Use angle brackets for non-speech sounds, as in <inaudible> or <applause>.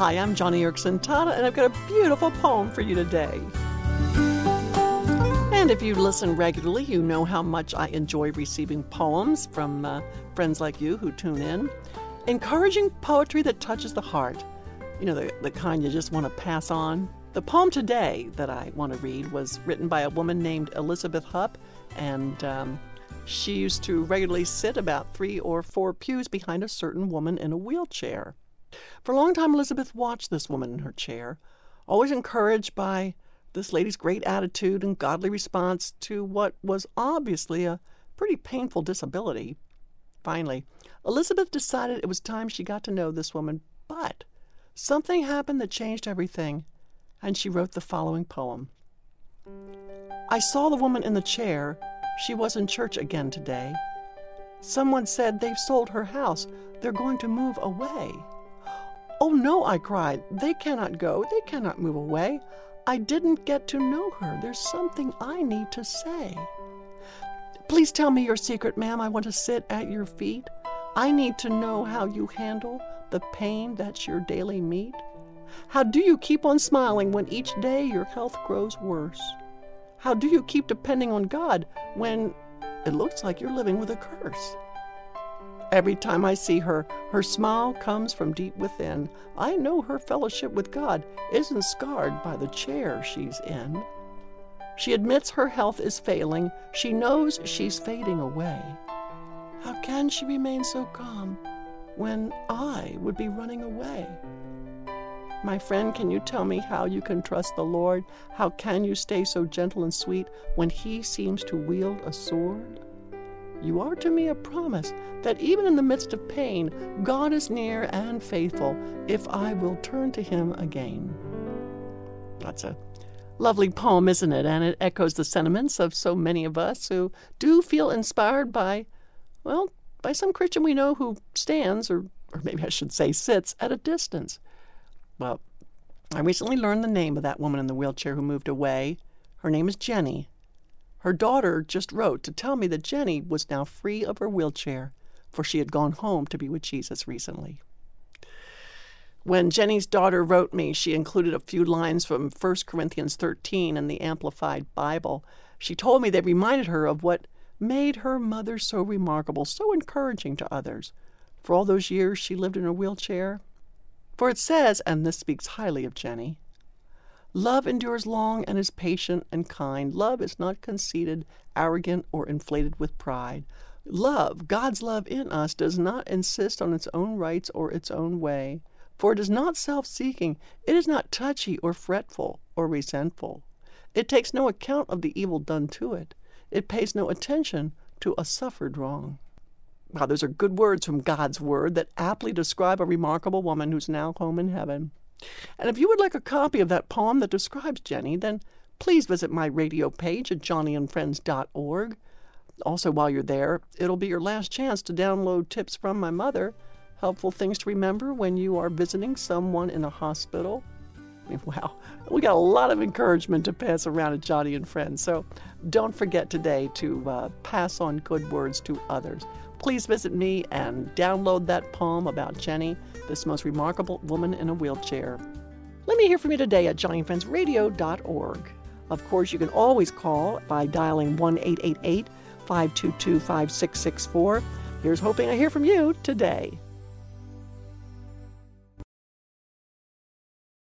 Hi, I'm Joni Eareckson Tada, and I've got a beautiful poem for you today. And if you listen regularly, you know how much I enjoy receiving poems from uh, friends like you who tune in. Encouraging poetry that touches the heart, you know, the, the kind you just want to pass on. The poem today that I want to read was written by a woman named Elizabeth Hupp, and um, she used to regularly sit about three or four pews behind a certain woman in a wheelchair. For a long time, Elizabeth watched this woman in her chair, always encouraged by this lady's great attitude and godly response to what was obviously a pretty painful disability. Finally, Elizabeth decided it was time she got to know this woman, but something happened that changed everything and she wrote the following poem I saw the woman in the chair. She was in church again today. Someone said they've sold her house. They're going to move away. Oh no, I cried. They cannot go. They cannot move away. I didn't get to know her. There's something I need to say. Please tell me your secret, ma'am. I want to sit at your feet. I need to know how you handle the pain that's your daily meat. How do you keep on smiling when each day your health grows worse? How do you keep depending on God when it looks like you're living with a curse? Every time I see her, her smile comes from deep within. I know her fellowship with God isn't scarred by the chair she's in. She admits her health is failing. She knows she's fading away. How can she remain so calm when I would be running away? My friend, can you tell me how you can trust the Lord? How can you stay so gentle and sweet when He seems to wield a sword? You are to me a promise that even in the midst of pain, God is near and faithful if I will turn to Him again. That's a lovely poem, isn't it? And it echoes the sentiments of so many of us who do feel inspired by, well, by some Christian we know who stands, or, or maybe I should say sits, at a distance. Well, I recently learned the name of that woman in the wheelchair who moved away. Her name is Jenny. Her daughter just wrote to tell me that Jenny was now free of her wheelchair, for she had gone home to be with Jesus recently. When Jenny's daughter wrote me, she included a few lines from 1 Corinthians 13 in the Amplified Bible. She told me they reminded her of what made her mother so remarkable, so encouraging to others. For all those years she lived in a wheelchair, for it says, and this speaks highly of Jenny Love endures long and is patient and kind. Love is not conceited, arrogant, or inflated with pride. Love, God's love in us, does not insist on its own rights or its own way, for it is not self seeking, it is not touchy or fretful or resentful. It takes no account of the evil done to it, it pays no attention to a suffered wrong. Wow, those are good words from God's Word that aptly describe a remarkable woman who's now home in heaven. And if you would like a copy of that poem that describes Jenny, then please visit my radio page at joniandfriends.org. Also, while you're there, it'll be your last chance to download tips from my mother, helpful things to remember when you are visiting someone in a hospital. <laughs> Wow, we got a lot of encouragement to pass around at Joni and Friends. So don't forget today to uh, pass on good words to others please visit me and download that poem about Jenny, this most remarkable woman in a wheelchair. Let me hear from you today at JoniandFriendsRadio.org. Of course, you can always call by dialing 1 888 522 5664. Here's hoping I hear from you today.